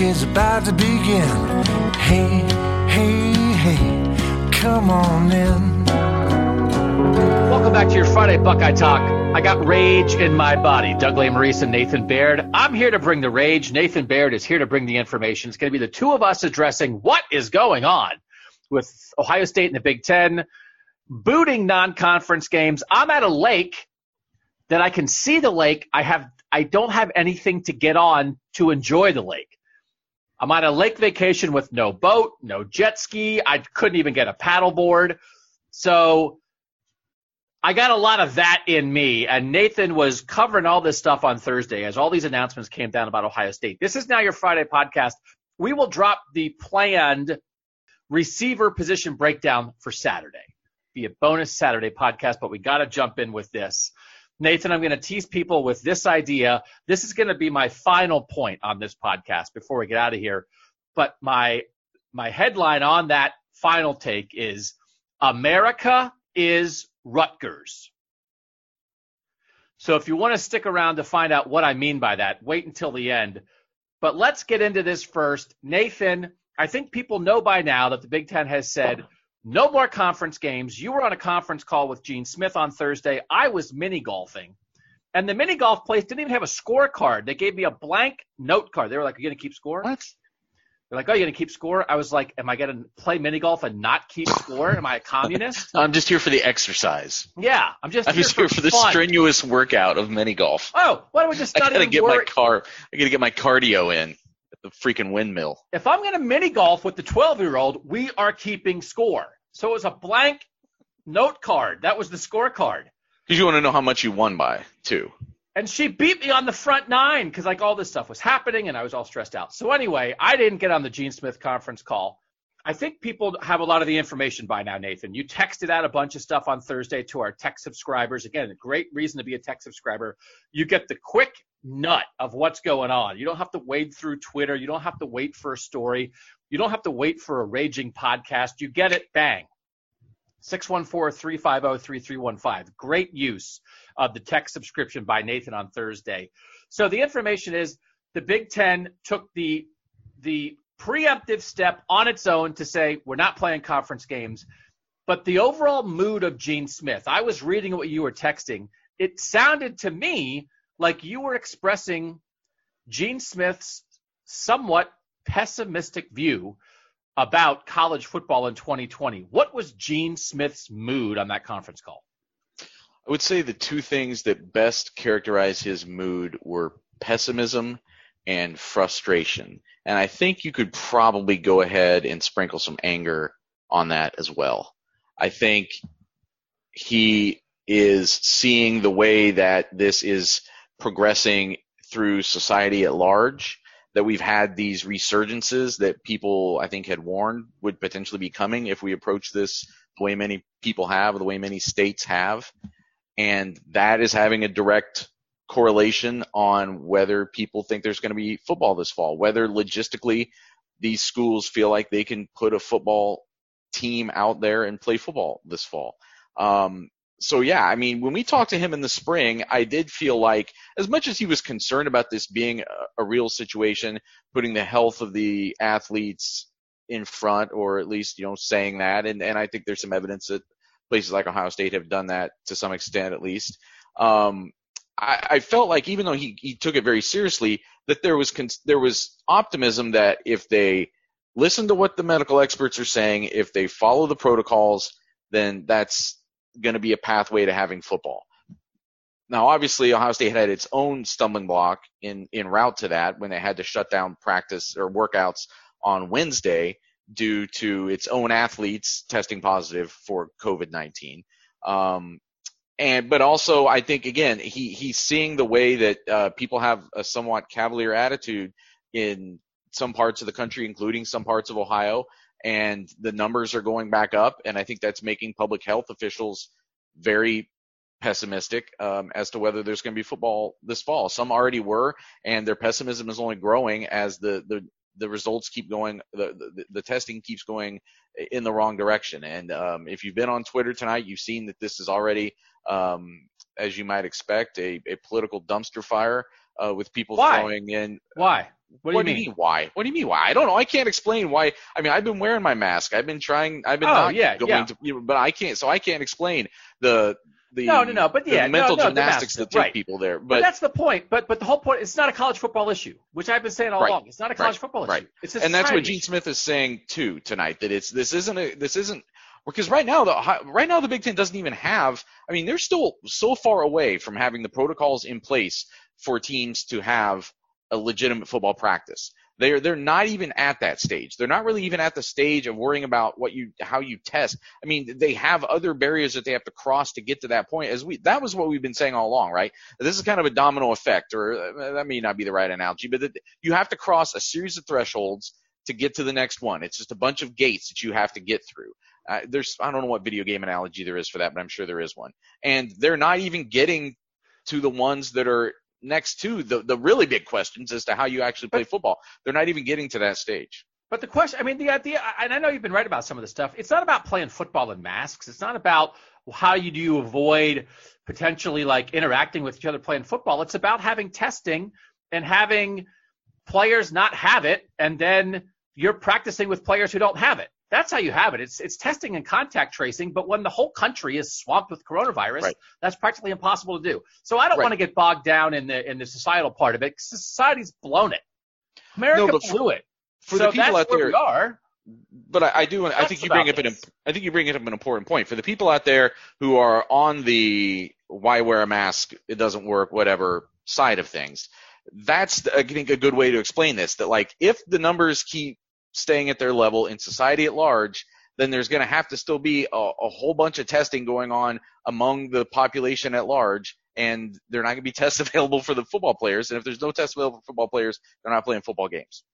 Is about to begin. Hey, hey, hey, come on in. Welcome back to your Friday Buckeye Talk. I got rage in my body. Doug Lesmerises and Nathan Baird. I'm here to bring the rage. Nathan Baird is here to bring the information. It's going to be the two of us addressing what is going on with Ohio State and the Big Ten, booting non-conference games. I'm at a lake that I can see the lake. I have I don't have anything to get on to enjoy the lake. I'm on a lake vacation with no boat, no jet ski. I couldn't even get a paddleboard. So I got a lot of that in me. And Nathan was covering all this stuff on Thursday as all these announcements came down about Ohio State. This is now your Friday podcast. We will drop the planned receiver position breakdown for Saturday. Be a bonus Saturday podcast, but we got to jump in with this. Nathan, I'm going to tease people with this idea. This is going to be my final point on this podcast before we get out of here. But my my headline on that final take is America is Rutgers. So if you want to stick around to find out what I mean by that, wait until the end. But let's get into this first. Nathan, I think people know by now that the Big Ten has said no more conference games. You were on a conference call with Gene Smith on Thursday. I was mini golfing. And the mini golf place didn't even have a scorecard. They gave me a blank note card. They were like, Are you going to keep score? What? They're like, Oh, you're going to keep score? I was like, Am I going to play mini golf and not keep score? Am I a communist? I'm just here for the exercise. yeah, I'm just I'm here just here for the fun. strenuous workout of mini golf. Oh, why don't we just I gotta get worry? my car. I gotta get my cardio in at the freaking windmill. if I'm going to mini golf with the 12 year old, we are keeping score. So it was a blank note card. That was the scorecard. Because you want to know how much you won by too. And she beat me on the front nine because like all this stuff was happening and I was all stressed out. So anyway, I didn't get on the Gene Smith conference call. I think people have a lot of the information by now, Nathan. You texted out a bunch of stuff on Thursday to our tech subscribers. Again, a great reason to be a tech subscriber. You get the quick nut of what's going on. You don't have to wade through Twitter. You don't have to wait for a story. You don't have to wait for a raging podcast. You get it, bang. 614-350-3315. Great use of the tech subscription by Nathan on Thursday. So the information is the Big Ten took the the preemptive step on its own to say we're not playing conference games. But the overall mood of Gene Smith, I was reading what you were texting. It sounded to me like you were expressing Gene Smith's somewhat pessimistic view about college football in 2020. What was Gene Smith's mood on that conference call? I would say the two things that best characterize his mood were pessimism and frustration. And I think you could probably go ahead and sprinkle some anger on that as well. I think he is seeing the way that this is progressing through society at large, that we've had these resurgences that people I think had warned would potentially be coming if we approach this the way many people have, the way many states have. And that is having a direct correlation on whether people think there's going to be football this fall, whether logistically these schools feel like they can put a football team out there and play football this fall. Um, so yeah, I mean, when we talked to him in the spring, I did feel like as much as he was concerned about this being a, a real situation, putting the health of the athletes in front, or at least, you know, saying that, and, and I think there's some evidence that places like Ohio State have done that to some extent at least. Um, I, felt like even though he, he took it very seriously, that there was cons- there was optimism that if they listen to what the medical experts are saying, if they follow the protocols, then that's going to be a pathway to having football. now, obviously, Ohio State had its own stumbling block in in route to that when they had to shut down practice or workouts on Wednesday due to its own athletes testing positive for COVID nineteen. Um, and but also, I think again, he he's seeing the way that uh, people have a somewhat cavalier attitude in some parts of the country, including some parts of Ohio, and the numbers are going back up, and I think that's making public health officials very pessimistic um, as to whether there's going to be football this fall. Some already were, and their pessimism is only growing as the the the results keep going, the, the, the testing keeps going in the wrong direction. And um, if you've been on Twitter tonight, you've seen that this is already, um, as you might expect, a, a political dumpster fire uh, with people Why? throwing in. Why? What do What you do mean? you mean why? What do you mean why? I don't know. I can't explain why. I mean, I've been wearing my mask. I've been trying. I've been Oh, yeah, going yeah. to, but I can't. So I can't explain the the No, no, no, but yeah, no, mental no, the gymnastics that take right. people there. But, But that's the point. But but the whole point, it's not a college football issue, which I've been saying all Right. along. It's not a college Right. football issue. Right. It's and that's what Gene issue. Smith is saying too tonight. That it's this isn't a this isn't because right now the right now the Big Ten doesn't even have. I mean, they're still so far away from having the protocols in place for teams to have a legitimate football practice. They're they're not even at that stage. They're not really even at the stage of worrying about what you how you test. I mean, they have other barriers that they have to cross to get to that point. As we that was what we've been saying all along, right? This is kind of a domino effect, or uh, that may not be the right analogy, but you have to cross a series of thresholds to get to the next one. It's just a bunch of gates that you have to get through. Uh, there's I don't know what video game analogy there is for that, but I'm sure there is one. And they're not even getting to the ones that are next to the the really big questions as to how you actually play football. They're not even getting to that stage. But the question, I mean, the idea, and I know you've been right about some of this stuff. It's not about playing football in masks. It's not about how you do you avoid potentially like interacting with each other playing football. It's about having testing and having players not have it, and then you're practicing with players who don't have it. That's how you have it. It's it's testing and contact tracing. But when the whole country is swamped with coronavirus, Right. that's practically impossible to do. So I don't Right. want to get bogged down in the in the societal part of it. Society's blown it. America No, but for- blew it. For so the people that's out there, we are. but I, I do. I think you bring up an. I think you bring up an important point for the people out there who are on the why wear a mask, it doesn't work, whatever side of things. That's I think a good way to explain this. That like if the numbers keep staying at their level in society at large, then there's going to have to still be a, a whole bunch of testing going on among the population at large, and they're not going to be tests available for the football players. And if there's no tests available for football players, they're not playing football games.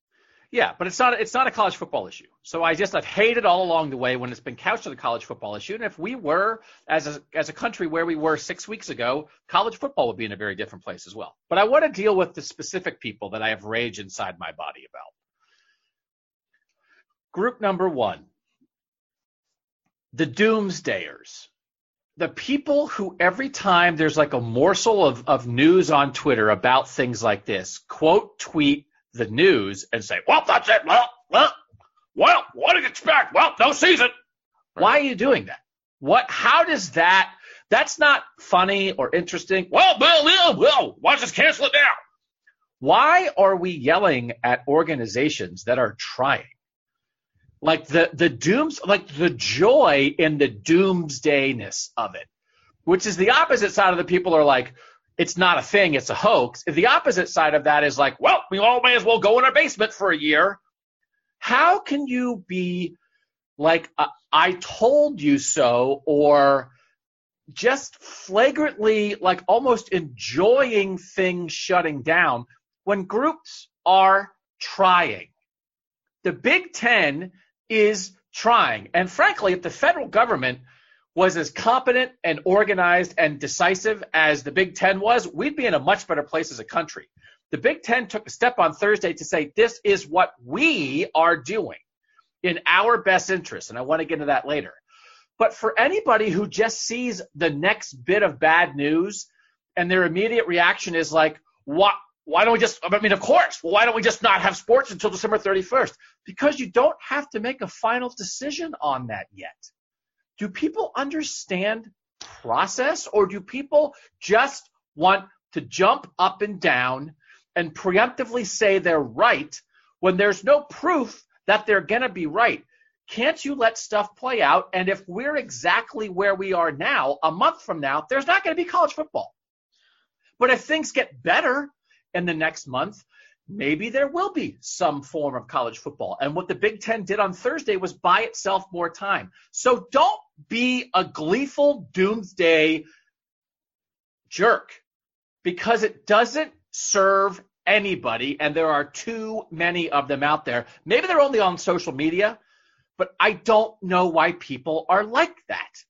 Yeah, but it's not it's not a college football issue. So I just I've hated all along the way when it's been couched as a college football issue. And if we were as a as a country where we were six weeks ago, college football would be in a very different place as well. But I want to deal with the specific people that I have rage inside my body about. Group number one, the doomsdayers. The people who every time there's like a morsel of, of news on Twitter about things like this, quote tweet the news and say, well, that's it. Well, well, well, what do you expect? Well, no season. Why are you doing that? What, how does that, that's not funny or interesting. Well, well, well, well, why just cancel it now? Why are we yelling at organizations that are trying? Like the, the dooms, like the joy in the doomsdayness of it, which is the opposite side of the people are like, it's not a thing, it's a hoax. The opposite side of that is like, well, we all may as well go in our basement for a year. How can you be like, uh, I told you so, or just flagrantly, like almost enjoying things shutting down when groups are trying? The Big Ten is trying. And frankly, if the federal government was as competent and organized and decisive as the Big Ten was, we'd be in a much better place as a country. The Big Ten took a step on Thursday to say, this is what we are doing in our best interest. And I want to get into that later. But for anybody who just sees the next bit of bad news and their immediate reaction is like, what? Why don't we just, I mean, of course, why don't we just not have sports until December 31st? Because you don't have to make a final decision on that yet do people understand process or do people just want to jump up and down and preemptively say they're right when there's no proof that they're going to be right? Can't you let stuff play out? And if we're exactly where we are now, a month from now, there's not going to be college football. But if things get better in the next month, maybe there will be some form of college football. And what the Big Ten did on Thursday was buy itself more time. So don't be a gleeful doomsday jerk because it doesn't serve anybody. And there are too many of them out there. Maybe they're only on social media, but I don't know why people are like that.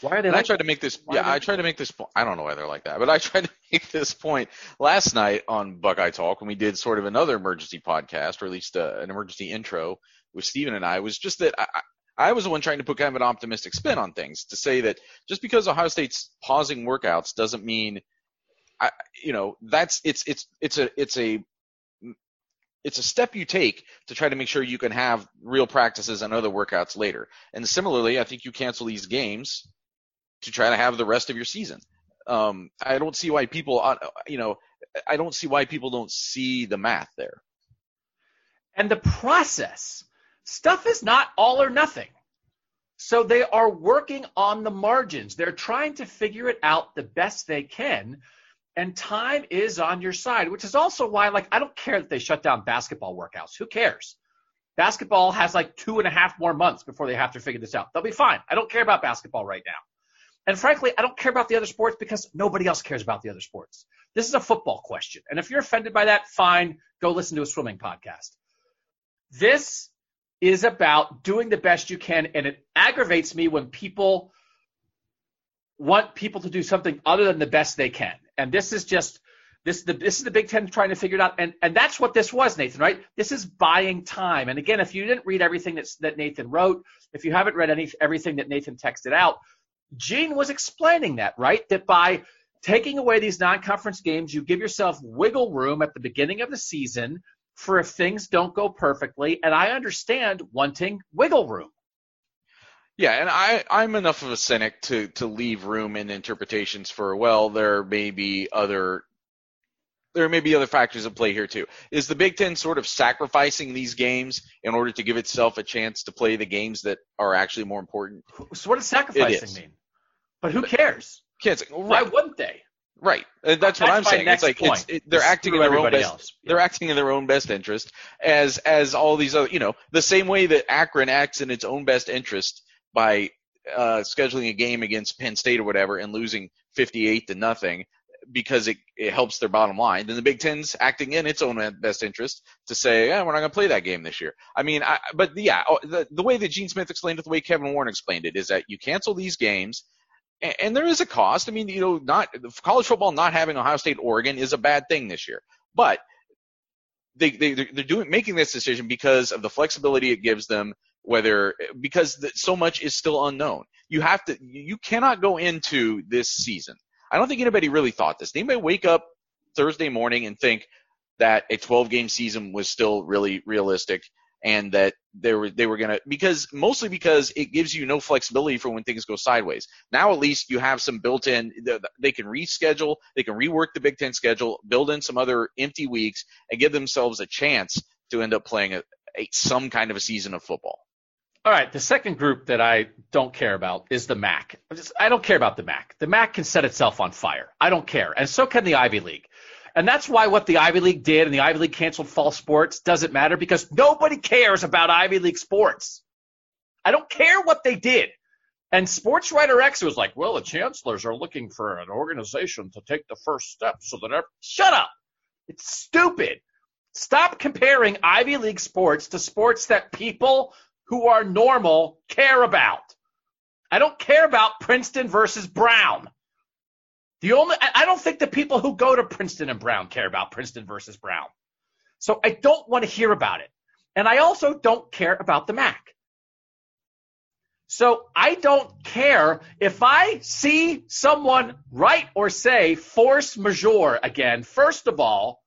Why are they? Like I tried to make this. Why yeah, I tried to make this point. I don't know why they're like that, but I tried to make this point last night on Buckeye Talk when we did sort of another emergency podcast, or at least uh, an emergency intro with Steven and I. Was just that I, I was the one trying to put kind of an optimistic spin on things to say that just because Ohio State's pausing workouts doesn't mean, I, you know, that's it's it's it's a it's a it's a step you take to try to make sure you can have real practices and other workouts later. And similarly, I think you cancel these games to try to have the rest of your season. Um, I don't see why people, you know, I don't see why people don't see the math there. And the process, stuff is not all or nothing. So they are working on the margins. They're trying to figure it out the best they can. And time is on your side, which is also why, like, I don't care that they shut down basketball workouts. Who cares? Basketball has like two and a half more months before they have to figure this out. They'll be fine. I don't care about basketball right now. And frankly, I don't care about the other sports because nobody else cares about the other sports. This is a football question. And if you're offended by that, fine, go listen to a swimming podcast. This is about doing the best you can. And it aggravates me when people want people to do something other than the best they can. And this is just this the this is the Big Ten trying to figure it out, and and that's what this was, Nathan. Right? This is buying time. And again, if you didn't read everything that's, that Nathan wrote, if you haven't read any everything that Nathan texted out, Gene was explaining that, right? That by taking away these non-conference games, you give yourself wiggle room at the beginning of the season for if things don't go perfectly. And I understand wanting wiggle room. Yeah, and I, I'm enough of a cynic to, to leave room in interpretations for, well, there may be other there may be other factors at play here too. Is the Big Ten sort of sacrificing these games in order to give itself a chance to play the games that are actually more important? So what does sacrificing mean? But who cares? Kids, right. Why wouldn't they? Right. Uh, that's, what I'm saying. It's like it's, it, they're acting in their own best. Yeah. They're acting in their own best interest, as as all these other, you know, the same way that Akron acts in its own best interest by uh, scheduling a game against Penn State or whatever and losing 58 to nothing because it, it helps their bottom line. Then the Big Ten's acting in its own best interest to say, yeah, we're not going to play that game this year. I mean, I, but yeah, oh, the, the way that Gene Smith explained it, the way Kevin Warren explained it, is that you cancel these games, and, and there is a cost. I mean, you know, not college football not having Ohio State, Oregon is a bad thing this year, but they, they they're doing making this decision because of the flexibility it gives them whether because so much is still unknown you have to you cannot go into this season I don't think anybody really thought this. They may wake up Thursday morning and think that a 12 game season was still really realistic and that they were they were gonna because mostly because it gives you no flexibility for when things go sideways. Now at least you have some built in. They can reschedule, they can rework the Big Ten schedule, build in some other empty weeks, and give themselves a chance to end up playing a, a some kind of a season of football. All right, the second group that I don't care about is the MAC. I don't care about the MAC. The MAC can set itself on fire. I don't care, and so can the Ivy League. And that's why what the Ivy League did and the Ivy League canceled fall sports doesn't matter because nobody cares about Ivy League sports. I don't care what they did. And Sports Writer X was like, well, the chancellors are looking for an organization to take the first step so that every- shut up. It's stupid. Stop comparing Ivy League sports to sports that people who are normal care about. I don't care about Princeton versus Brown. The only I don't think the people who go to Princeton and Brown care about Princeton versus Brown. So I don't want to hear about it. And I also don't care about the MAC. So I don't care if I see someone write or say force majeure again. First of all,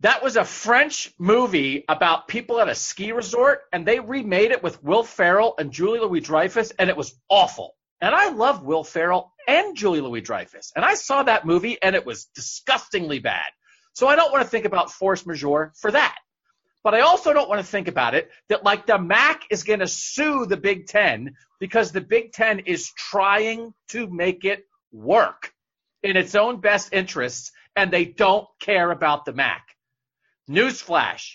that was a French movie about people at a ski resort, and they remade it with Will Ferrell and Julie Louis Dreyfus, and it was awful. And I love Will Ferrell and Julie Louis Dreyfus. And I saw that movie, and it was disgustingly bad. So I don't want to think about force majeure for that. But I also don't want to think about it that like the MAC is going to sue the Big Ten because the Big Ten is trying to make it work in its own best interests and they don't care about the MAC. Newsflash.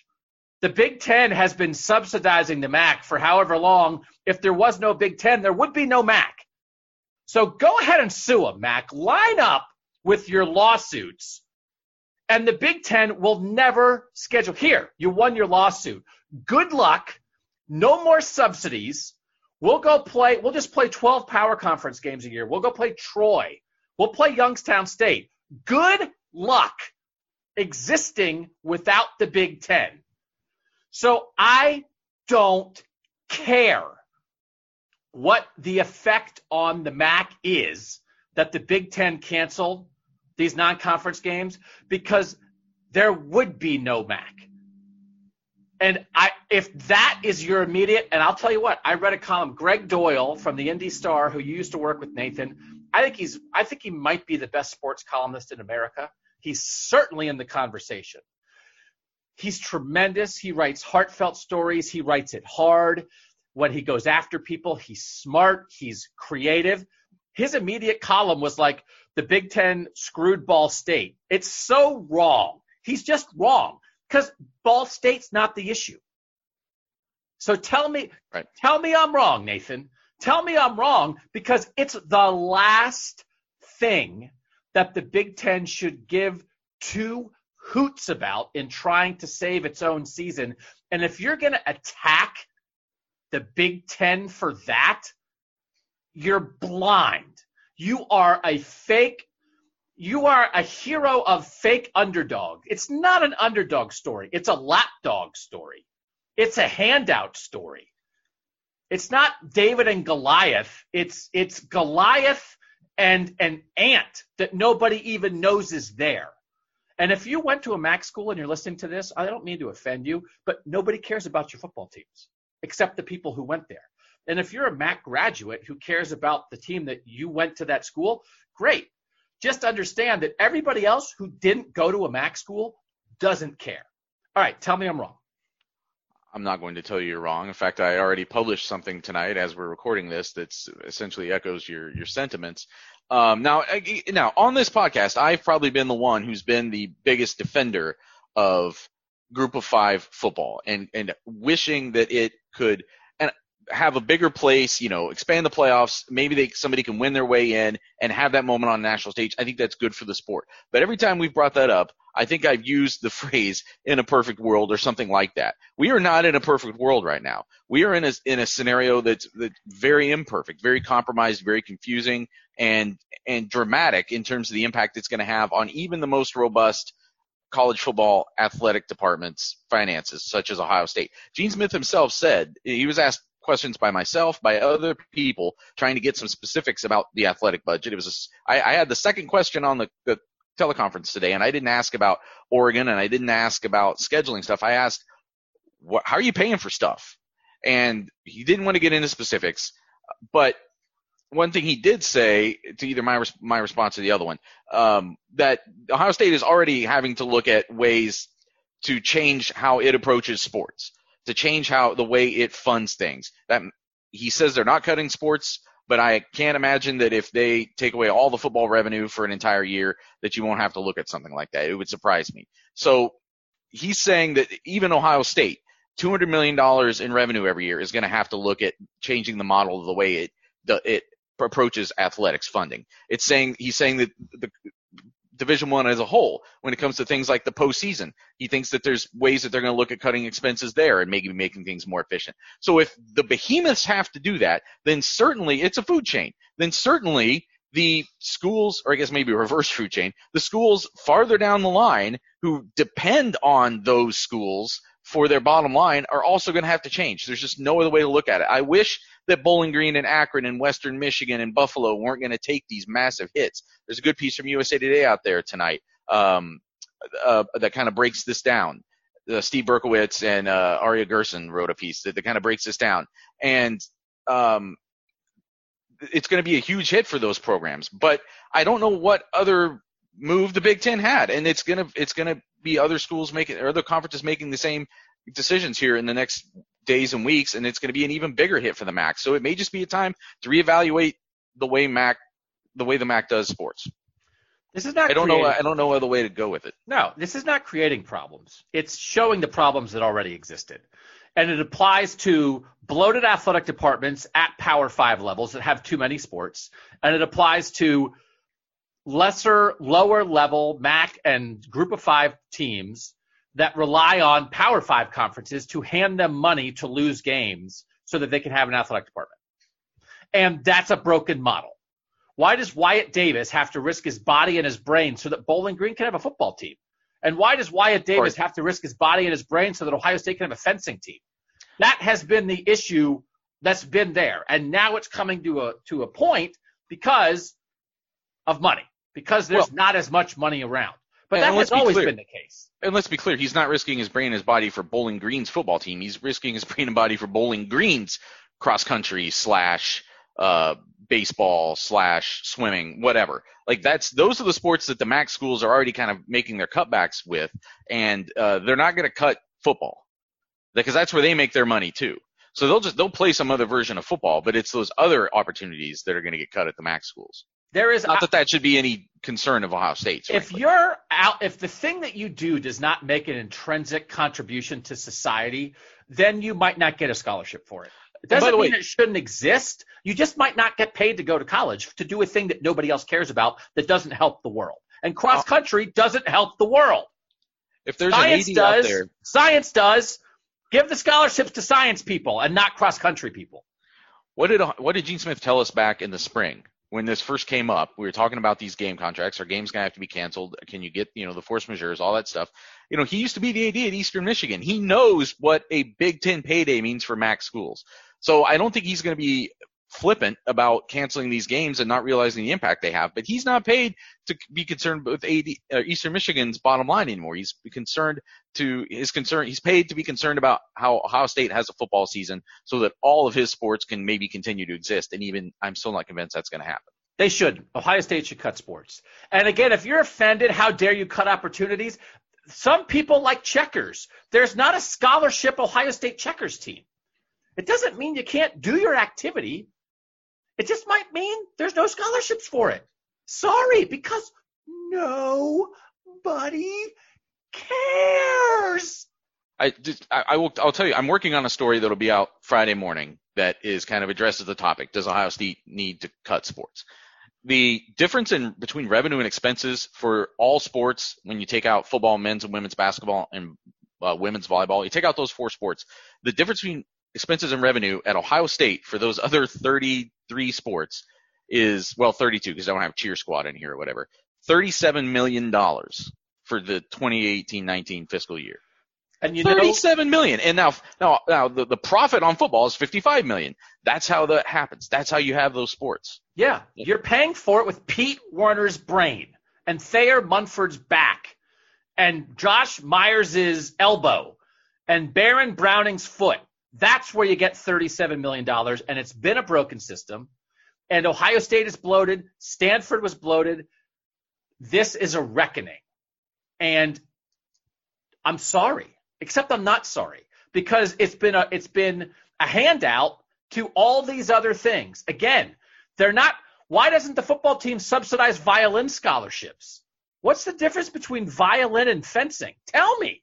The Big Ten has been subsidizing the MAC for however long. If there was no Big Ten, there would be no MAC. So go ahead and sue them, MAC. Line up with your lawsuits and the Big Ten will never schedule. Here, you won your lawsuit. Good luck. No more subsidies. We'll go play, we'll just play 12 power conference games a year. We'll go play Troy. We'll play Youngstown State. Good luck existing without the Big Ten. So I don't care what the effect on the MAC is that the Big Ten canceled these non-conference games because there would be no MAC. And I, if that is your immediate, and I'll tell you what, I read a column, Gregg Doyel from the Indy Star, who used to work with Nathan. I think he's, I think he might be the best sports columnist in America. He's certainly in the conversation. He's tremendous. He writes heartfelt stories. He writes it hard. When he goes after people, he's smart. He's creative. His immediate column was like, the Big Ten screwed Ball State. It's so wrong. He's just wrong because Ball State's not the issue. So tell me, right. tell me I'm wrong, Nathan. Tell me I'm wrong because it's the last thing that the Big Ten should give two hoots about in trying to save its own season. And if you're going to attack the Big Ten for that, you're blind. You are a fake. You are a hero of fake underdog. It's not an underdog story. It's a lapdog story. It's a handout story. It's not David and Goliath. It's it's Goliath and an ant that nobody even knows is there. And if you went to a MAC school and you're listening to this, I don't mean to offend you, but nobody cares about your football teams except the people who went there. And if you're a MAC graduate who cares about the team that you went to that school, great. Just understand that everybody else who didn't go to a MAC school doesn't care. All right, tell me I'm wrong. I'm not going to tell you you're wrong. In fact, I already published something tonight as we're recording this that's essentially echoes your your sentiments. Um, now, now on this podcast, I've probably been the one who's been the biggest defender of Group of Five football and and wishing that it could and have a bigger place, you know, expand the playoffs. Maybe they somebody can win their way in and have that moment on a national stage. I think that's good for the sport. But every time we've brought that up, I think I've used the phrase "in a perfect world" or something like that. We are not in a perfect world right now. We are in a in a scenario that's that's very imperfect, very compromised, very confusing, and and dramatic in terms of the impact it's going to have on even the most robust college football athletic departments finances, such as Ohio State. Gene Smith himself said he was asked questions by myself, by other people, trying to get some specifics about the athletic budget. It was a, I, I had the second question on the, the teleconference today, and I didn't ask about Oregon and I didn't ask about scheduling stuff. I asked, what, how are you paying for stuff? And he didn't want to get into specifics, but one thing he did say to either my my response or the other one um, that Ohio State is already having to look at ways to change how it approaches sports to change how the way it funds things. That he says they're not cutting sports, but I can't imagine that if they take away all the football revenue for an entire year, that you won't have to look at something like that. It would surprise me. So he's saying that even Ohio State, $200 million in revenue every year is going to have to look at changing the model of the way it, the, it approaches athletics funding. It's saying, he's saying that the, Division One as a whole when it comes to things like the postseason. He thinks that there's ways that they're going to look at cutting expenses there and maybe making things more efficient. So if the behemoths have to do that, then certainly it's a food chain. Then certainly the schools, or I guess maybe reverse food chain, the schools farther down the line who depend on those schools for their bottom line are also going to have to change. There's just no other way to look at it. I wish that Bowling Green and Akron and Western Michigan and Buffalo weren't going to take these massive hits. There's a good piece from USA Today out there tonight um, uh, that kind of breaks this down. Uh, Steve Berkowitz and uh, Aria Gerson wrote a piece that, that kind of breaks this down, and um, it's going to be a huge hit for those programs. But I don't know what other move the Big Ten had, and it's gonna it's gonna be other schools making or other conferences making the same decisions here in the next days and weeks, and it's going to be an even bigger hit for the MAC. So it may just be a time to reevaluate the way MAC the way the MAC does sports. This is not. I don't creating, know. I don't know other way to go with it. No, this is not creating problems. It's showing the problems that already existed. And it applies to bloated athletic departments at Power Five levels that have too many sports. And it applies to lesser, lower level MAC and Group of Five teams that rely on Power Five conferences to hand them money to lose games so that they can have an athletic department. And that's a broken model. Why does Wyatt Davis have to risk his body and his brain so that Bowling Green can have a football team? And why does Wyatt Davis have to risk his body and his brain so that Ohio State can have a fencing team? That has been the issue that's been there. And now it's coming to a to a point because of money. Because there's Well- not as much money around. But And that has always clear. been the case. And let's be clear, he's not risking his brain and his body for Bowling Green's football team. He's risking his brain and body for Bowling Green's cross country slash uh, baseball slash swimming, whatever. Like that's those are the sports that the MAC schools are already kind of making their cutbacks with, and uh, they're not going to cut football because that's where they make their money too. So they'll just they'll play some other version of football, but it's those other opportunities that are going to get cut at the MAC schools. There is Not that that should be any concern of Ohio State. if frankly. you're out if the thing that you do does not make an intrinsic contribution to society then you might not get a scholarship for it. It doesn't mean way- it shouldn't exist. You just might not get paid to go to college to do a thing that nobody else cares about that doesn't help the world. And cross country uh, doesn't help the world. if there's science an AD out does. there science does. Give the scholarships to science people and not cross country people. What did what did Gene Smith tell us back in the spring when this first came up? We were talking about these game contracts. Our game's gonna have to be canceled. Can you get you know the force majeures, all that stuff? You know, he used to be the AD at Eastern Michigan. He knows what a Big Ten payday means for MAC schools. So I don't think he's going to be flippant about canceling these games and not realizing the impact they have. But he's not paid to be concerned with AD, uh, Eastern Michigan's bottom line anymore. He's concerned to his concern. He's paid to be concerned about how Ohio State has a football season so that all of his sports can maybe continue to exist. And even I'm still not convinced that's going to happen. They should. Ohio State should cut sports. And again, if you're offended, how dare you cut opportunities? Some people like checkers. There's not a scholarship Ohio State checkers team. It doesn't mean you can't do your activity. It just might mean there's no scholarships for it. Sorry, because nobody cares. I just, I, I will, I'll tell you, I'm working on a story that'll be out Friday morning that is kind of addresses the topic. Does Ohio State need to cut sports? The difference in between revenue and expenses for all sports, when you take out football, men's and women's basketball, and uh, women's volleyball, you take out those four sports. The difference between expenses and revenue at Ohio State for those other 33 sports is well 32 because I don't have cheer squad in here or whatever. 37 million dollars for the 2018-19 fiscal year. And you know, Thirty-seven million, and now, now, now, the, the profit on football is fifty-five million. That's how that happens. That's how you have those sports. yeah, you're paying for it with Pete Werner's brain and Thayer Munford's back and Josh Myers's elbow and Baron Browning's foot. That's where you get $37 million. And it's been a broken system. And Ohio State is bloated. Stanford was bloated. This is a reckoning. And I'm sorry, except I'm not sorry because it's been a, it's been a handout to all these other things. Again, they're not, why doesn't the football team subsidize violin scholarships? What's the difference between violin and fencing? Tell me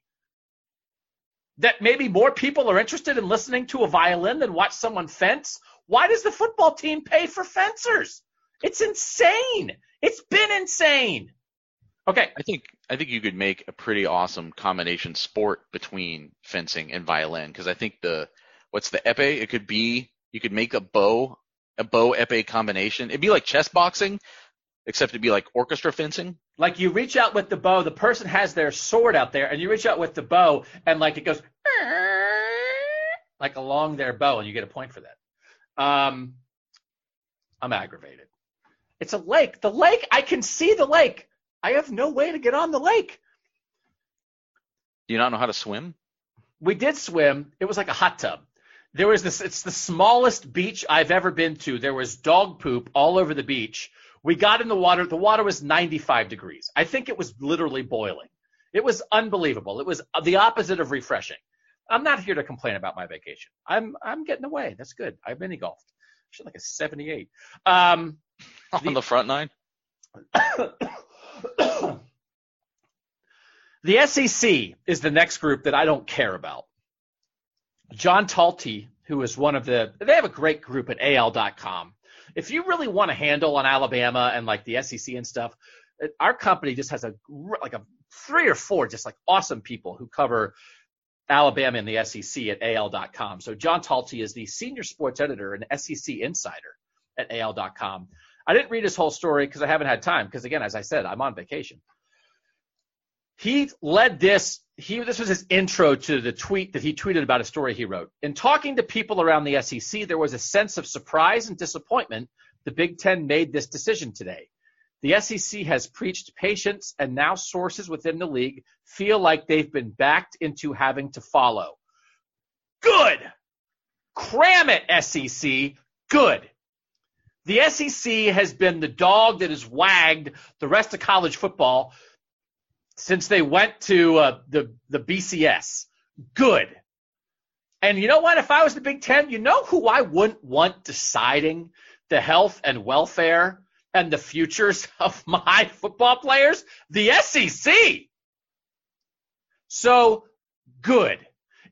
that maybe more people are interested in listening to a violin than watch someone fence. Why does the football team pay for fencers? It's insane. It's been insane. Okay. I think I think you could make a pretty awesome combination sport between fencing and violin because I think the what's the epee? It could be you could make a bow a bow epee combination. It'd be like chess boxing, except it'd be like orchestra fencing. Like you reach out with the bow, the person has their sword out there, and you reach out with the bow, and like it goes like along their bow, and you get a point for that. Um, I'm aggravated. It's a lake. The lake, I can see the lake. I have no way to get on the lake. Do you not know how to swim? We did swim. It was like a hot tub. There was this, it's the smallest beach I've ever been to. There was dog poop all over the beach. We got in the water. The water was 95 degrees. I think it was literally boiling. It was unbelievable. It was the opposite of refreshing. I'm not here to complain about my vacation. I'm I'm getting away. That's good. I've mini golfed. Should like a 78. Um, on the front nine. the SEC is the next group that I don't care about. John Talty, who is one of the, they have a great group at AL.com. If you really want a handle on Alabama and like the SEC and stuff, our company just has a like a three or four just like awesome people who cover Alabama and the SEC at AL.com. So John Talty is the senior sports editor and SEC insider at AL.com. I didn't read his whole story because I haven't had time. Because again, as I said, I'm on vacation. He led this. He this was his intro to the tweet that he tweeted about a story he wrote. In talking to people around the SEC, there was a sense of surprise and disappointment. The Big Ten made this decision today. The SEC has preached patience, and now sources within the league feel like they've been backed into having to follow. Good. Cram it, SEC. Good. The SEC has been the dog that has wagged the rest of college football since they went to uh, the the BCS. Good. And you know what? If I was the Big Ten, you know who I wouldn't want deciding the health and welfare and the futures of my football players? The SEC. So good.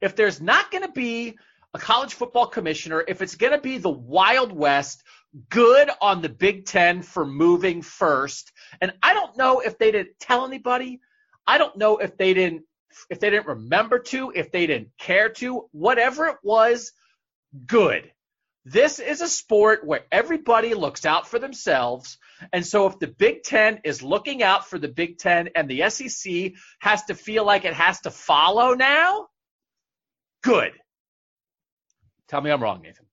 If there's not going to be a college football commissioner, if it's going to be the Wild West, good on the Big Ten for moving first. And I don't know if they didn't tell anybody. I don't know if they didn't if they didn't remember to, if they didn't care to, whatever it was, good. This is a sport where everybody looks out for themselves. And so if the Big Ten is looking out for the Big Ten and the SEC has to feel like it has to follow now, good. Tell me I'm wrong, Nathan.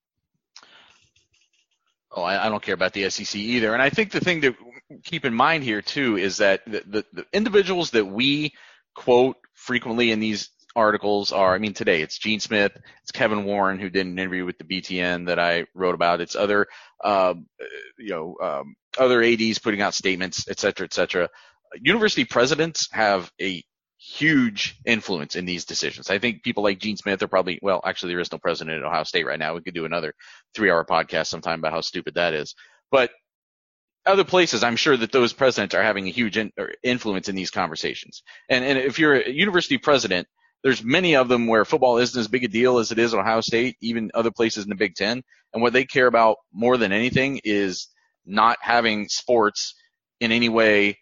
Oh, I, I, don't care about the SEC either. And I think the thing to keep in mind here too is that the, the, the individuals that we quote frequently in these articles are, I mean, today it's Gene Smith, it's Kevin Warren who did an interview with the BTN that I wrote about. It's other, uh, you know, um, other ads putting out statements, et cetera, et cetera. University presidents have a huge influence in these decisions. I think people like Gene Smith are probably, well, actually there is no president at Ohio State right now. We could do another three hour podcast sometime about how stupid that is. But other places, I'm sure that those presidents are having a huge in, influence in these conversations. And, and if you're a university president, there's many of them where football isn't as big a deal as it is at Ohio State, even other places in the Big Ten. And what they care about more than anything is not having sports in any way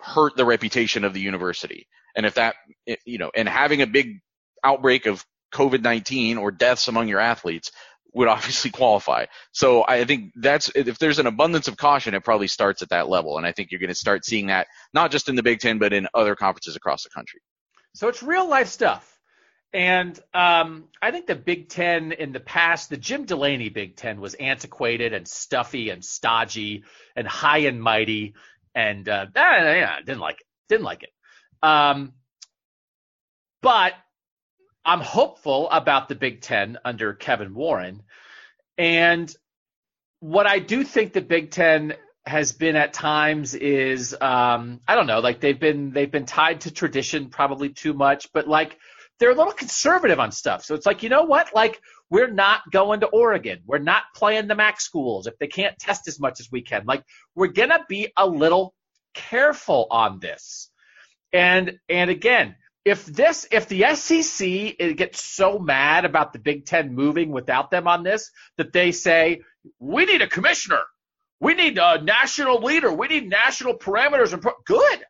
hurt the reputation of the university. And if that, you know, and having a big outbreak of COVID-19 or deaths among your athletes would obviously qualify. So I think that's, if there's an abundance of caution, it probably starts at that level. And I think you're going to start seeing that not just in the Big Ten, but in other conferences across the country. So it's real life stuff. And um, I think the Big Ten in the past, the Jim Delaney Big Ten was antiquated and stuffy and stodgy and high and mighty, and uh, yeah, didn't like it. Didn't like it. Um, but I'm hopeful about the Big Ten under Kevin Warren, and what I do think the Big Ten has been at times is um, I don't know, like they've been they've been tied to tradition probably too much, but like they're a little conservative on stuff. So it's like, you know what? Like we're not going to Oregon. We're not playing the MAC schools if they can't test as much as we can. Like we're gonna be a little careful on this. And and again, if this if the SEC gets so mad about the Big Ten moving without them on this that they say we need a commissioner we need a national leader. We need national parameters. And pro- good.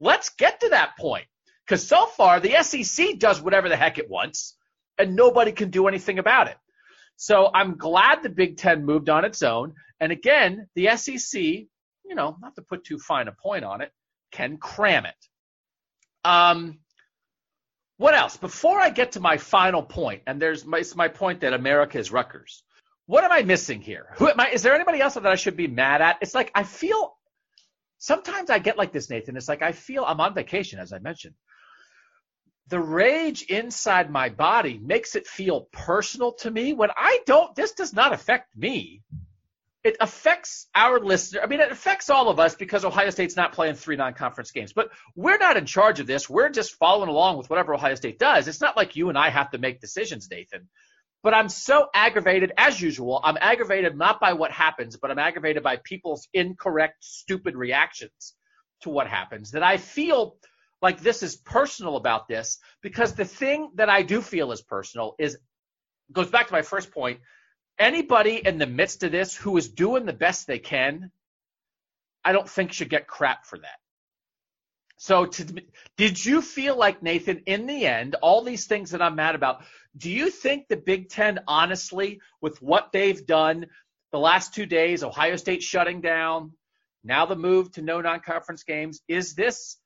Let's get to that point. Because so far, the SEC does whatever the heck it wants, and nobody can do anything about it. So I'm glad the Big Ten moved on its own. And again, the SEC, you know, not to put too fine a point on it, can cram it. Um, what else? Before I get to my final point, and there's my, my point that America is Rutgers what am I missing here? Who am I? Is there anybody else that I should be mad at? It's like I feel sometimes I get like this, Nathan. It's like I feel I'm on vacation, as I mentioned. The rage inside my body makes it feel personal to me when I don't, this does not affect me. It affects our listener. I mean, it affects all of us because Ohio State's not playing three non conference games. But we're not in charge of this. We're just following along with whatever Ohio State does. It's not like you and I have to make decisions, Nathan but I'm so aggravated as usual. I'm aggravated not by what happens, but I'm aggravated by people's incorrect, stupid reactions to what happens that I feel like this is personal about this because the thing that I do feel is personal is goes back to my first point. Anybody in the midst of this who is doing the best they can, I don't think should get crap for that. So, to, did you feel like Nathan, in the end, all these things that I'm mad about, do you think the Big Ten, honestly, with what they've done the last two days, Ohio State shutting down, now the move to no non-conference games, is this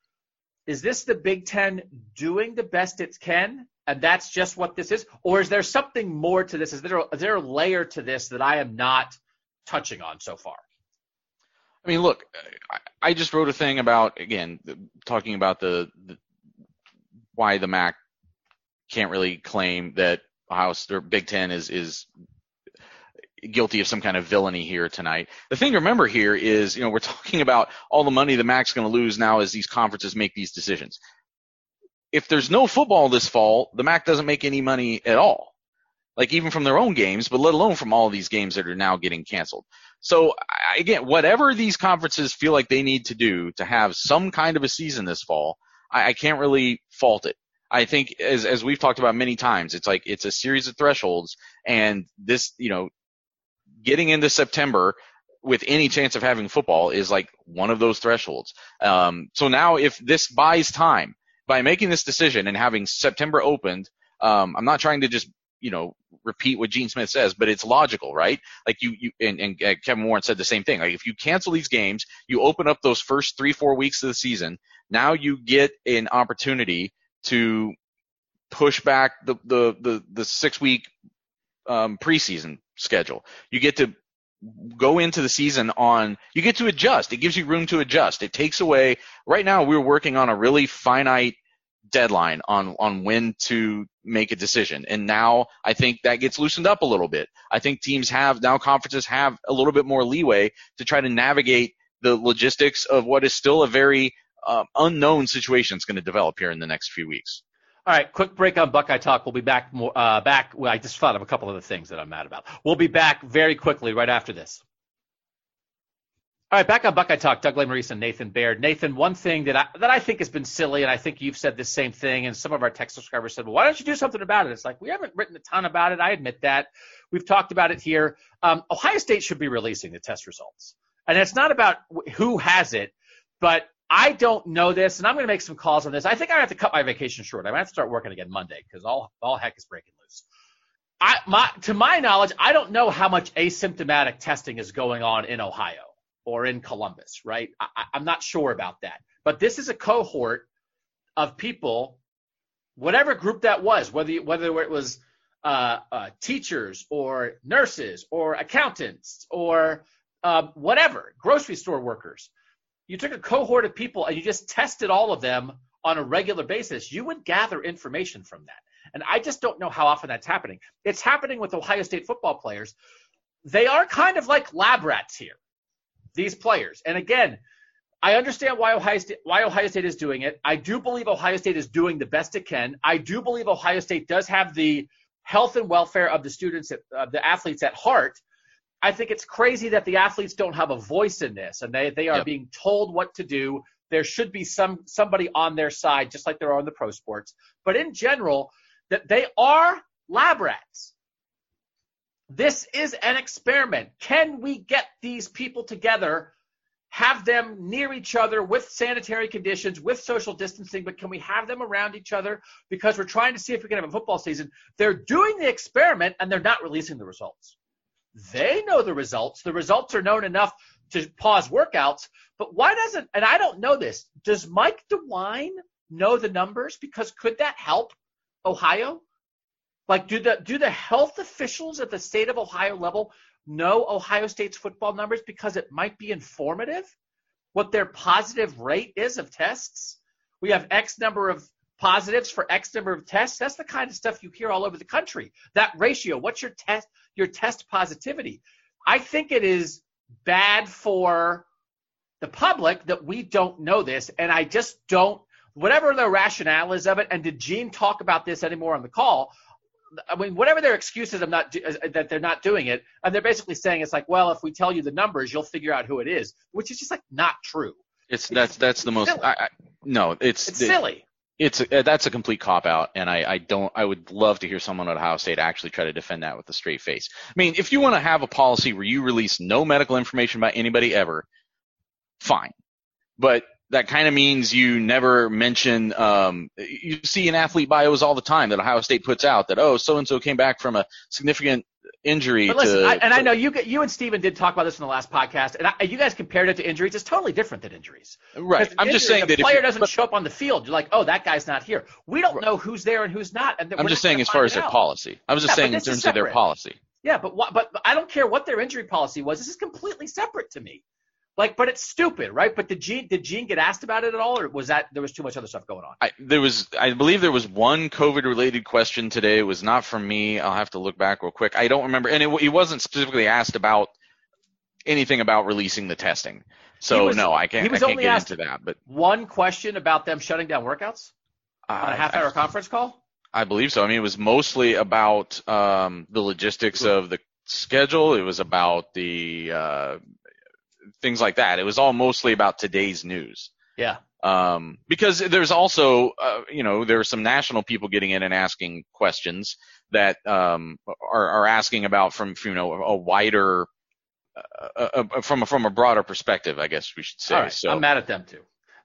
is this the Big Ten doing the best it can, and that's just what this is, or is there something more to this? Is there a layer to this that I am not touching on so far? I mean, look, I just wrote a thing about again talking about the, the why the MAC can't really claim that Ohio or Big Ten is is guilty of some kind of villainy here tonight. The thing to remember here is, you know, we're talking about all the money the MAC's going to lose now as these conferences make these decisions. If there's no football this fall, the MAC doesn't make any money at all. Like even from their own games, but let alone from all these games that are now getting canceled. So again, whatever these conferences feel like they need to do to have some kind of a season this fall, I, I can't really fault it. I think as as we've talked about many times, it's like it's a series of thresholds, and this, you know, getting into September with any chance of having football is like one of those thresholds. Um, so now if this buys time by making this decision and having September opened, um, I'm not trying to just, you know, repeat what Gene Smith says, but it's logical, right? Like you, you and, and Kevin Warren said the same thing. Like if you cancel these games, you open up those first three, four weeks of the season. Now you get an opportunity to push back the, the, the, the six week um, preseason schedule. You get to go into the season on you get to adjust. It gives you room to adjust. It takes away right now we're working on a really finite deadline on on when to make a decision. And now I think that gets loosened up a little bit. I think teams have now conferences have a little bit more leeway to try to navigate the logistics of what is still a very uh, unknown situation that's going to develop here in the next few weeks. All right, quick break on Buckeye Talk. We'll be back more, uh, back. Well, I just thought of a couple of the things that I'm mad about. We'll be back very quickly right after this. All right, back on Buckeye Talk. Doug Lesmerises and Nathan Baird. Nathan, one thing that I that I think has been silly, and I think you've said the same thing, and some of our text subscribers said, "Well, why don't you do something about it?" It's like we haven't written a ton about it. I admit that. We've talked about it here. Um, Ohio State should be releasing the test results, and it's not about who has it, but I don't know this, and I'm going to make some calls on this. I think I have to cut my vacation short. I might have to start working again Monday because all all heck is breaking loose. I, my, to my knowledge, I don't know how much asymptomatic testing is going on in Ohio or in Columbus, right? I, I'm not sure about that. But this is a cohort of people, whatever group that was, whether whether it was uh, uh, teachers or nurses or accountants or uh, whatever, grocery store workers you took a cohort of people and you just tested all of them on a regular basis, you would gather information from that. And I just don't know how often that's happening. It's happening with Ohio State football players. They are kind of like lab rats here, these players. And again, I understand why Ohio State why Ohio State is doing it. I do believe Ohio State is doing the best it can. I do believe Ohio State does have the health and welfare of the students, uh, the athletes at heart. I think it's crazy that the athletes don't have a voice in this and they, they are yep. being told what to do. There should be some somebody on their side, just like there are in the pro sports. But in general, that they are lab rats. This is an experiment. Can we get these people together, have them near each other with sanitary conditions, with social distancing, but can we have them around each other because we're trying to see if we can have a football season? They're doing the experiment and they're not releasing the results. They know the results. The results are known enough to pause workouts. But why doesn't, and I don't know this, does Mike DeWine know the numbers? Because could that help Ohio? Like, do the, do the health officials at the state of Ohio level know Ohio State's football numbers because it might be informative? What their positive rate is of tests? We have X number of positives for X number of tests. That's the kind of stuff you hear all over the country. That ratio, what's your test, your test positivity? I think it is bad for the public that we don't know this. And I just don't, whatever the rationale is of it. And did Gene talk about this anymore on the call? I mean, whatever their excuses of not do, uh, that they're not doing it, and they're basically saying it's like, well, if we tell you the numbers, you'll figure out who it is, which is just like not true. It's that's that's the most. I, I, no, it's It's silly. It's a, that's a complete cop out, and I, I don't. I would love to hear someone at Ohio State actually try to defend that with a straight face. I mean, if you want to have a policy where you release no medical information about anybody ever, fine. But that kind of means you never mention. Um, you see in athlete bios all the time that Ohio State puts out that oh, so and so came back from a significant injury. But listen, to, I, and I know you you and Steven did talk about this in the last podcast, and I, you guys compared it to injuries. It's totally different than injuries. Right. I'm just saying the that if the player you- doesn't but show up on the field, you're like, oh, that guy's not here. We don't know who's there and who's not. And I'm just saying as far as their policy. policy. I was just Yeah, saying in terms of their policy. Yeah, but what, but I don't care what their injury policy was. This is completely separate to me. Like, but it's stupid, right? But did Gene did Gene get asked about it at all, or was that there was too much other stuff going on? I, there was, I believe there was one COVID-related question today. It was not from me. I'll have to look back real quick. I don't remember, and it, he wasn't specifically asked about anything about releasing the testing. So was- no, I can't. he was I can't only get asked- into that. But One question about them shutting down workouts on a half hour conference call. I believe so. I mean, it was mostly about um, the logistics of the schedule. It was about the uh, things like that. It was all mostly about today's news. Yeah. Um, because there's also, uh, you know, there are some national people getting in and asking questions that um, are, are asking about from, from you know a wider, uh, uh, uh, from a, from a broader perspective, I guess we should say. All right, so I'm mad at them too.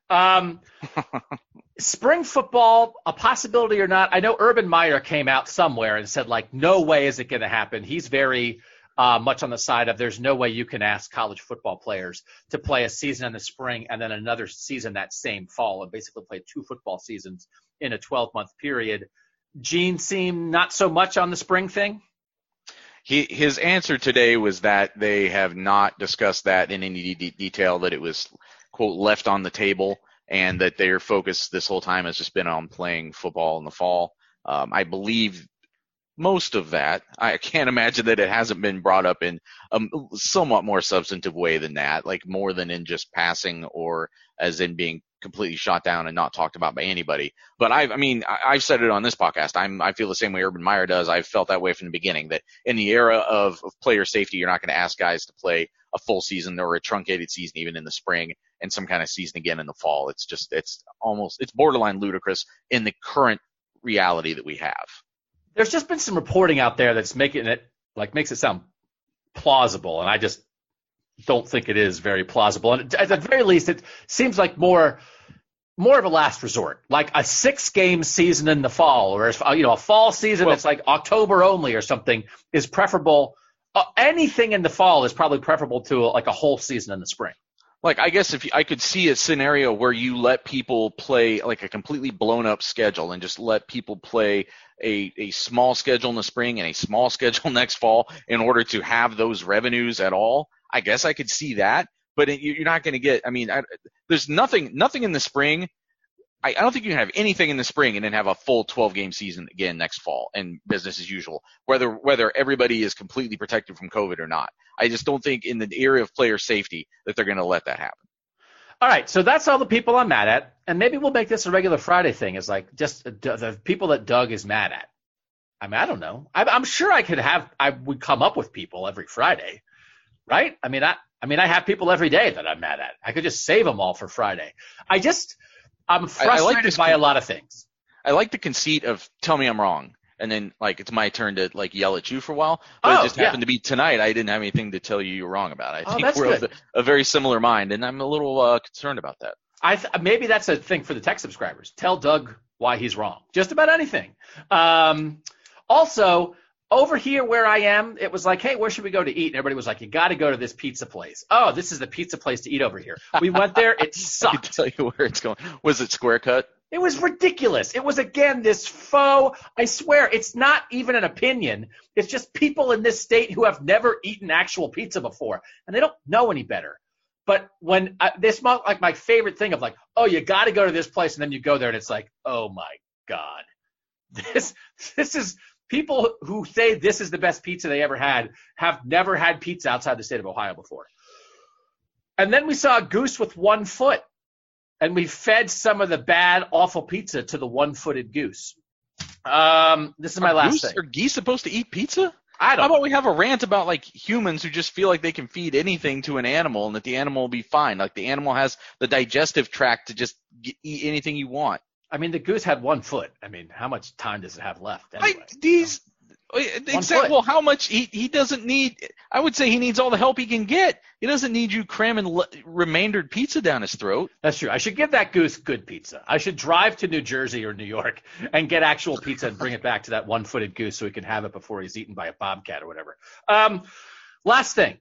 Um, spring football, a possibility or not? I know Urban Meyer came out somewhere and said like, no way is it going to happen. He's very uh, much on the side of there's no way you can ask college football players to play a season in the spring and then another season that same fall and basically play two football seasons in a 12 month period. Gene seemed not so much on the spring thing. He, his answer today was that they have not discussed that in any de- detail, that it was, quote, left on the table, and that their focus this whole time has just been on playing football in the fall. Um, I believe most of that. I can't imagine that it hasn't been brought up in a somewhat more substantive way than that, like more than in just passing or as in being completely shot down and not talked about by anybody. But I've, I mean, I've said it on this podcast. I'm, I feel the same way Urban Meyer does. I've felt that way from the beginning that in the era of, of player safety, you're not going to ask guys to play a full season or a truncated season even in the spring and some kind of season again in the fall. It's just, it's almost, it's borderline ludicrous in the current reality that we have. There's just been some reporting out there that's making it like makes it sound plausible, and I just don't think it is very plausible. And at the very least, it seems like more more of a last resort, like a six game season in the fall, or you know a fall season Well- that's like October only or something is preferable. Uh, anything in the fall is probably preferable to like a whole season in the spring. Like I guess if you, I could see a scenario where you let people play like a completely blown up schedule and just let people play a, a small schedule in the spring and a small schedule next fall in order to have those revenues at all. I guess I could see that, but it, you- you're not going to get. I mean, I, there's nothing nothing in the spring. I, I don't think you can have anything in the spring and then have a full 12 game season again next fall and business as usual, whether whether everybody is completely protected from COVID or not. I just don't think in the area of player safety that they're going to let that happen. All right, so that's all the people I'm mad at, and maybe we'll make this a regular Friday thing. Is like just the, people that Doug is mad at. I mean, I don't know. I, I'm sure I could have. I would come up with people every Friday, right? I mean, I. I mean, I have people every day that I'm mad at. I could just save them all for Friday. I just, I'm I frustrated like this by a lot of things. I like the conceit of tell me I'm wrong, and then like it's my turn to like yell at you for a while. But Oh, it just yeah. happened to be tonight. I didn't have anything to tell you you're wrong about. I Oh, think we're of a very similar mind, and I'm a little uh, concerned about that. I th- maybe that's a thing for the tech subscribers. Tell Doug why he's wrong. Just about anything. Um, also, over here where I am, it was like, hey, where should we go to eat? And everybody was like, you got to go to this pizza place. Oh, this is the pizza place to eat over here. We went there. It sucked. I can tell you where it's going. Was it square cut? It was ridiculous. It was again this faux. I swear, it's not even an opinion. It's just people in this state who have never eaten actual pizza before, and they don't know any better. But when I, this mo- like my favorite thing of like, oh, you got to go to this place, and then you go there, and it's like, oh my god, this this is people who say this is the best pizza they ever had have never had pizza outside the state of Ohio before. And then we saw a goose with one foot and we fed some of the bad, awful pizza to the one-footed goose. Um, this is my Are last goose, thing. Are geese supposed to eat pizza? I How don't. about we have a rant about like humans who just feel like they can feed anything to an animal and that the animal will be fine? Like the animal has the digestive tract to just eat anything you want. I mean, the goose had one foot. I mean, how much time does it have left? Anyway? I, these foot. exactly. Well, how much he he doesn't need? I would say he needs all the help he can get. He doesn't need you cramming le- remaindered pizza down his throat. That's true. I should give that goose good pizza. I should drive to New Jersey or New York and get actual pizza and bring it back to that one-footed goose so he can have it before he's eaten by a bobcat or whatever. Um, last thing.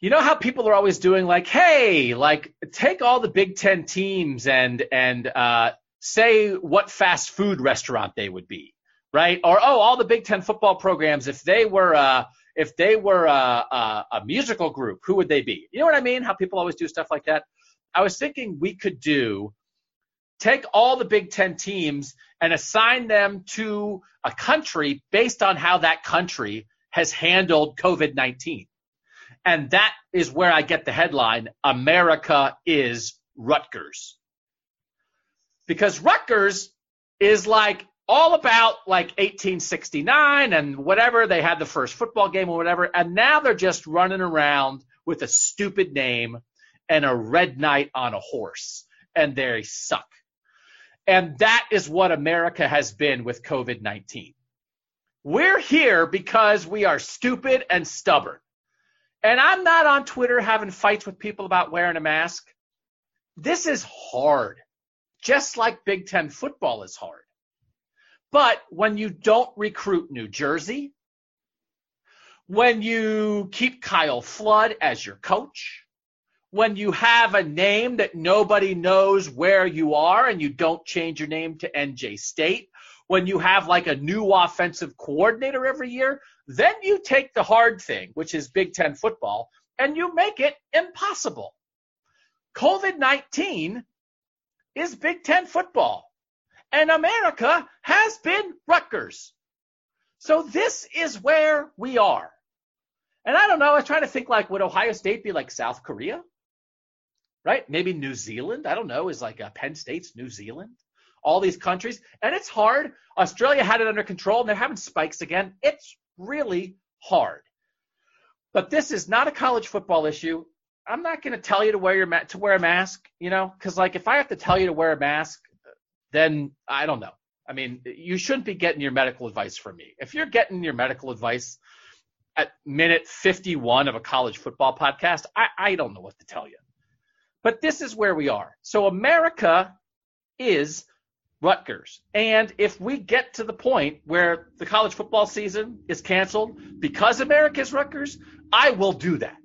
You know how people are always doing like, hey, like take all the Big Ten teams and and uh, say what fast food restaurant they would be, right? Or oh, all the Big Ten football programs, if they were uh, if they were uh, uh, a musical group, who would they be? You know what I mean? How people always do stuff like that. I was thinking we could do take all the Big Ten teams and assign them to a country based on how that country has handled COVID 19. And that is where I get the headline America is Rutgers. Because Rutgers is like all about like 1869 and whatever. They had the first football game or whatever. And now they're just running around with a stupid name and a red knight on a horse. And they suck. And that is what America has been with COVID 19. We're here because we are stupid and stubborn. And I'm not on Twitter having fights with people about wearing a mask. This is hard, just like Big Ten football is hard. But when you don't recruit New Jersey, when you keep Kyle Flood as your coach, when you have a name that nobody knows where you are and you don't change your name to NJ State, when you have like a new offensive coordinator every year, then you take the hard thing, which is Big Ten football, and you make it impossible. COVID 19 is Big Ten football, and America has been Rutgers. So this is where we are. And I don't know, I was trying to think like, would Ohio State be like South Korea? Right? Maybe New Zealand. I don't know. Is like uh, Penn State's New Zealand? All these countries. And it's hard. Australia had it under control and they're having spikes again. It's really hard. But this is not a college football issue. I'm not going to tell you to wear your ma- to wear a mask, you know, because like if I have to tell you to wear a mask, then I don't know. I mean, you shouldn't be getting your medical advice from me. If you're getting your medical advice at minute 51 of a college football podcast, I, I don't know what to tell you. But this is where we are. So America is Rutgers. And if we get to the point where the college football season is canceled because America is Rutgers, I will do that.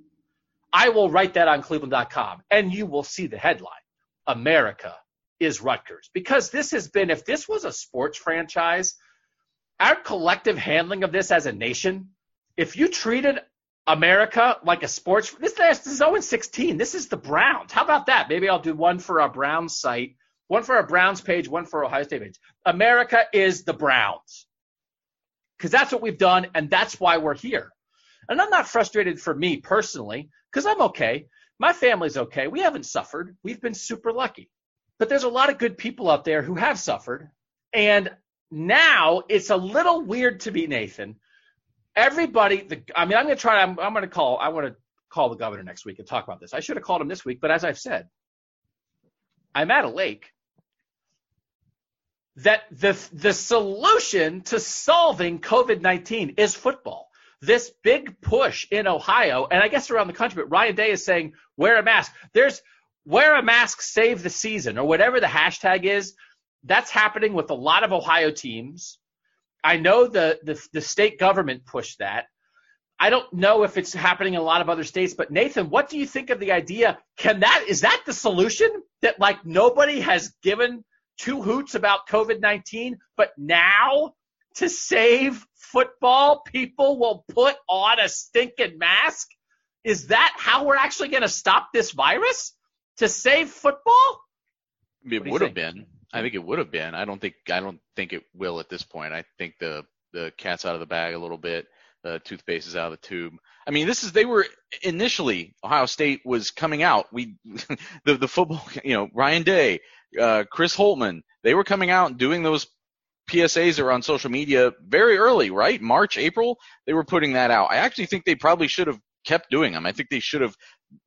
I will write that on cleveland.com and you will see the headline America is Rutgers. Because this has been, if this was a sports franchise, our collective handling of this as a nation, if you treated America like a sports, this, this is 0 16. This is the Browns. How about that? Maybe I'll do one for our Browns site, one for our Browns page, one for Ohio State page. America is the Browns. Because that's what we've done, and that's why we're here. And I'm not frustrated for me personally, because I'm okay. My family's okay. We haven't suffered. We've been super lucky. But there's a lot of good people out there who have suffered. And now it's a little weird to be Nathan. Everybody, the, I mean, I'm going to try, I'm, I'm going to call, I want to call the governor next week and talk about this. I should have called him this week, but as I've said, I'm at a lake that the, the solution to solving COVID-19 is football. This big push in Ohio, and I guess around the country, but Ryan Day is saying, wear a mask. There's, wear a mask, save the season, or whatever the hashtag is. That's happening with a lot of Ohio teams. I know the, the, the state government pushed that. I don't know if it's happening in a lot of other states, but Nathan, what do you think of the idea? Can that, is that the solution? That like nobody has given two hoots about COVID-19, but now to save football, people will put on a stinking mask? Is that how we're actually going to stop this virus? To save football? It would have been. I think it would have been. I don't think. I don't think it will at this point. I think the the cat's out of the bag a little bit. The toothpaste is out of the tube. I mean, this is they were initially Ohio State was coming out. We the the football. You know, Ryan Day, uh, Chris Holtmann. They were coming out and doing those PSAs are on social media very early, right? March, April, they were putting that out. I actually think they probably should have kept doing them. I think they should have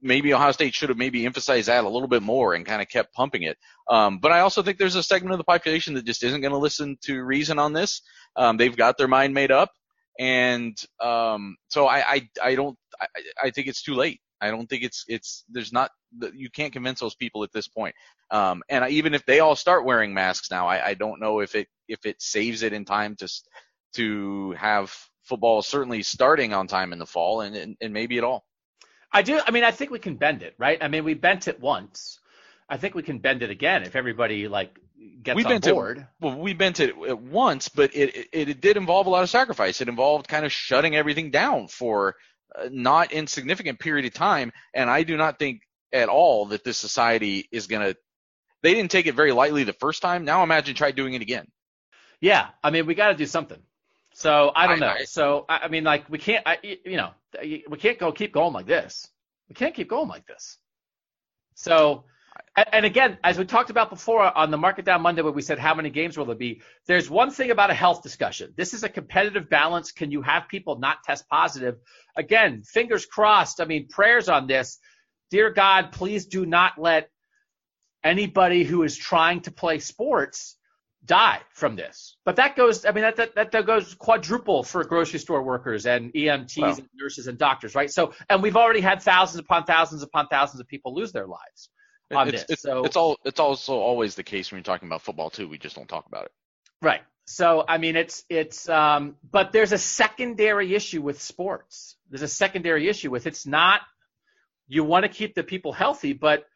maybe Ohio State should have maybe emphasized that a little bit more and kind of kept pumping it. Um, but I also think there's a segment of the population that just isn't going to listen to reason on this. Um, they've got their mind made up, and um, so I, I I don't I, I think it's too late. I don't think it's it's there's not you can't convince those people at this point. Um, and I, even if they all start wearing masks now, I, I don't know if it if it saves it in time to to have football certainly starting on time in the fall and, and, and maybe at all. I do. I mean, I think we can bend it, right? I mean, we bent it once. I think we can bend it again if everybody like gets we on bent board. It, well, we bent it at once, but it, it it did involve a lot of sacrifice. It involved kind of shutting everything down for Uh, not insignificant period of time, and I do not think at all that this society is going to. They didn't take it very lightly the first time. Now imagine try doing it again. Yeah, I mean, we got to do something. So I don't I- know. I- so I, I mean, like we can't, I, you know, we can't go keep going like this. We can't keep going like this. So, and, and again, as we talked about before on the Market Down Monday, where we said how many games will there be? There's one thing about a health discussion. This is a competitive balance. Can you have people not test positive? Again, fingers crossed. I mean, prayers on this. Dear God, please do not let anybody who is trying to play sports die from this. But that goes, I mean, that, that, that goes quadruple for grocery store workers and EMTs Well. and nurses and doctors, right? So, and we've already had thousands upon thousands upon thousands of people lose their lives on it's, this. it's, so, it's all it's also always the case when you're talking about football too. We just don't talk about it. right. So, I mean, it's, it's, um, but there's a secondary issue with sports. There's a secondary issue with it's not, you want to keep the people healthy, but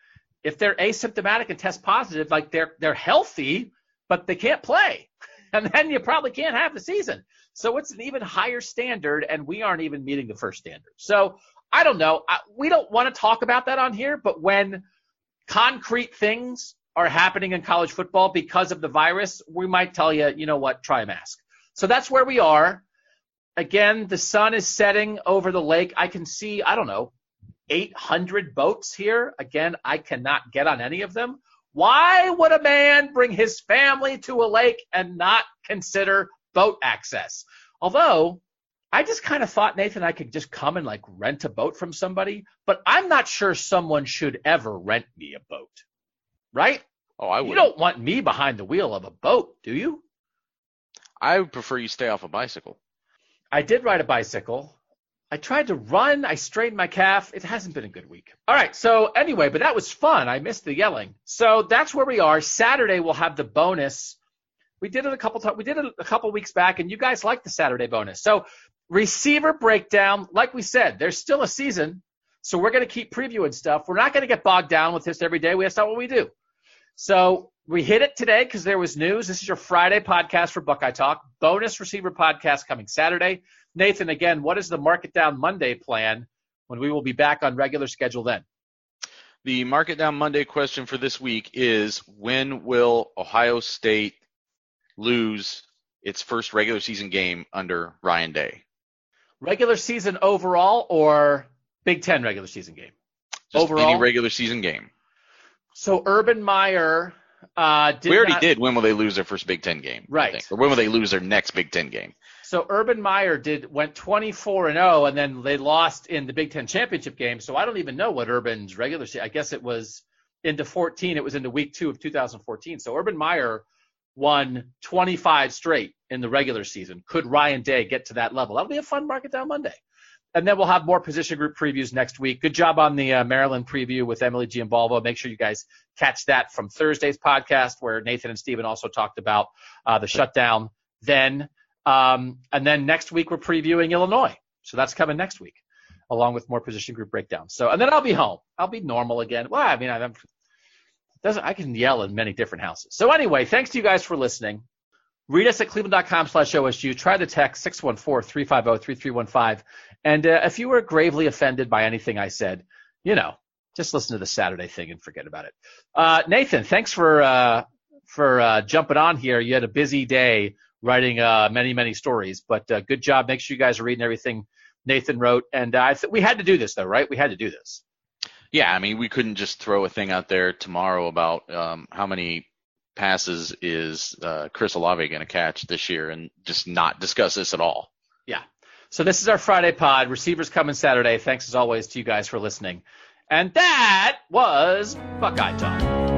if they're asymptomatic and test positive, like they're, they're healthy, but they can't play. And then you probably can't have the season. So it's an even higher standard, and we aren't even meeting the first standard. So I don't know. I, we don't want to talk about that on here, but when concrete things are happening in college football because of the virus, we might tell you, you know what, try a mask. So that's where we are. Again, the sun is setting over the lake. I can see, I don't know, 800 boats here. Again, I cannot get on any of them. Why would a man bring his family to a lake and not consider boat access? Although, I just kind of thought, Nathan, I could just come and like rent a boat from somebody, but I'm not sure someone should ever rent me a boat. Right? Oh, I would. You don't want me behind the wheel of a boat, do you? I would prefer you stay off a bicycle. I did ride a bicycle. I tried to run. I strained my calf. It hasn't been a good week. All right. So anyway, but that was fun. I missed the yelling. So that's where we are. Saturday we'll have the bonus. We did it a couple times. We did it a couple weeks back, and you guys liked the Saturday bonus. So receiver breakdown. Like we said, there's still a season, so we're going to keep previewing stuff. We're not going to get bogged down with this every day. We that's not what we do. So we hit it today because there was news. This is your Friday podcast for Buckeye Talk. Bonus receiver podcast coming Saturday. Nathan, again, what is the Market Down Monday plan when we will be back on regular schedule then? The Market Down Monday question for this week is when will Ohio State lose its first regular season game under Ryan Day? Regular season overall or Big Ten regular season game? Just Overall? any regular season game. So Urban Meyer uh, did we already not- did. When will they lose their first Big Ten game? Right. Or when will they lose their next Big Ten game? So Urban Meyer did went 24 and 0, and then they lost in the Big Ten championship game. So I don't even know what Urban's regular season. I guess it was into 14. It was into week two of 2014. So Urban Meyer won 25 straight in the regular season. Could Ryan Day get to that level? That'll be a fun market down Monday. And then we'll have more position group previews next week. Good job on the uh, Maryland preview with Emily Giambalvo. Make sure you guys catch that from Thursday's podcast where Nathan and Steven also talked about uh, the shutdown then. Um, and then next week we're previewing Illinois. So that's coming next week, along with more position group breakdowns. So and then I'll be home. I'll be normal again. Well, I mean, I'm doesn't I can yell in many different houses. So anyway, thanks to you guys for listening. Read us at cleveland.com slash OSU. Try the text 614-350-3315. And uh, if you were gravely offended by anything I said, you know, just listen to the Saturday thing and forget about it. Uh, Nathan, thanks for uh, for uh, jumping on here. You had a busy day writing uh, many, many stories, but uh, good job. Make sure you guys are reading everything Nathan wrote. And I th- we had to do this, though, right? We had to do this. Yeah, I mean, we couldn't just throw a thing out there tomorrow about um, how many passes is uh, Chris Olave going to catch this year, and just not discuss this at all. Yeah. So this is our Friday pod. Receivers coming Saturday. Thanks as always to you guys for listening. And that was Buckeye Talk.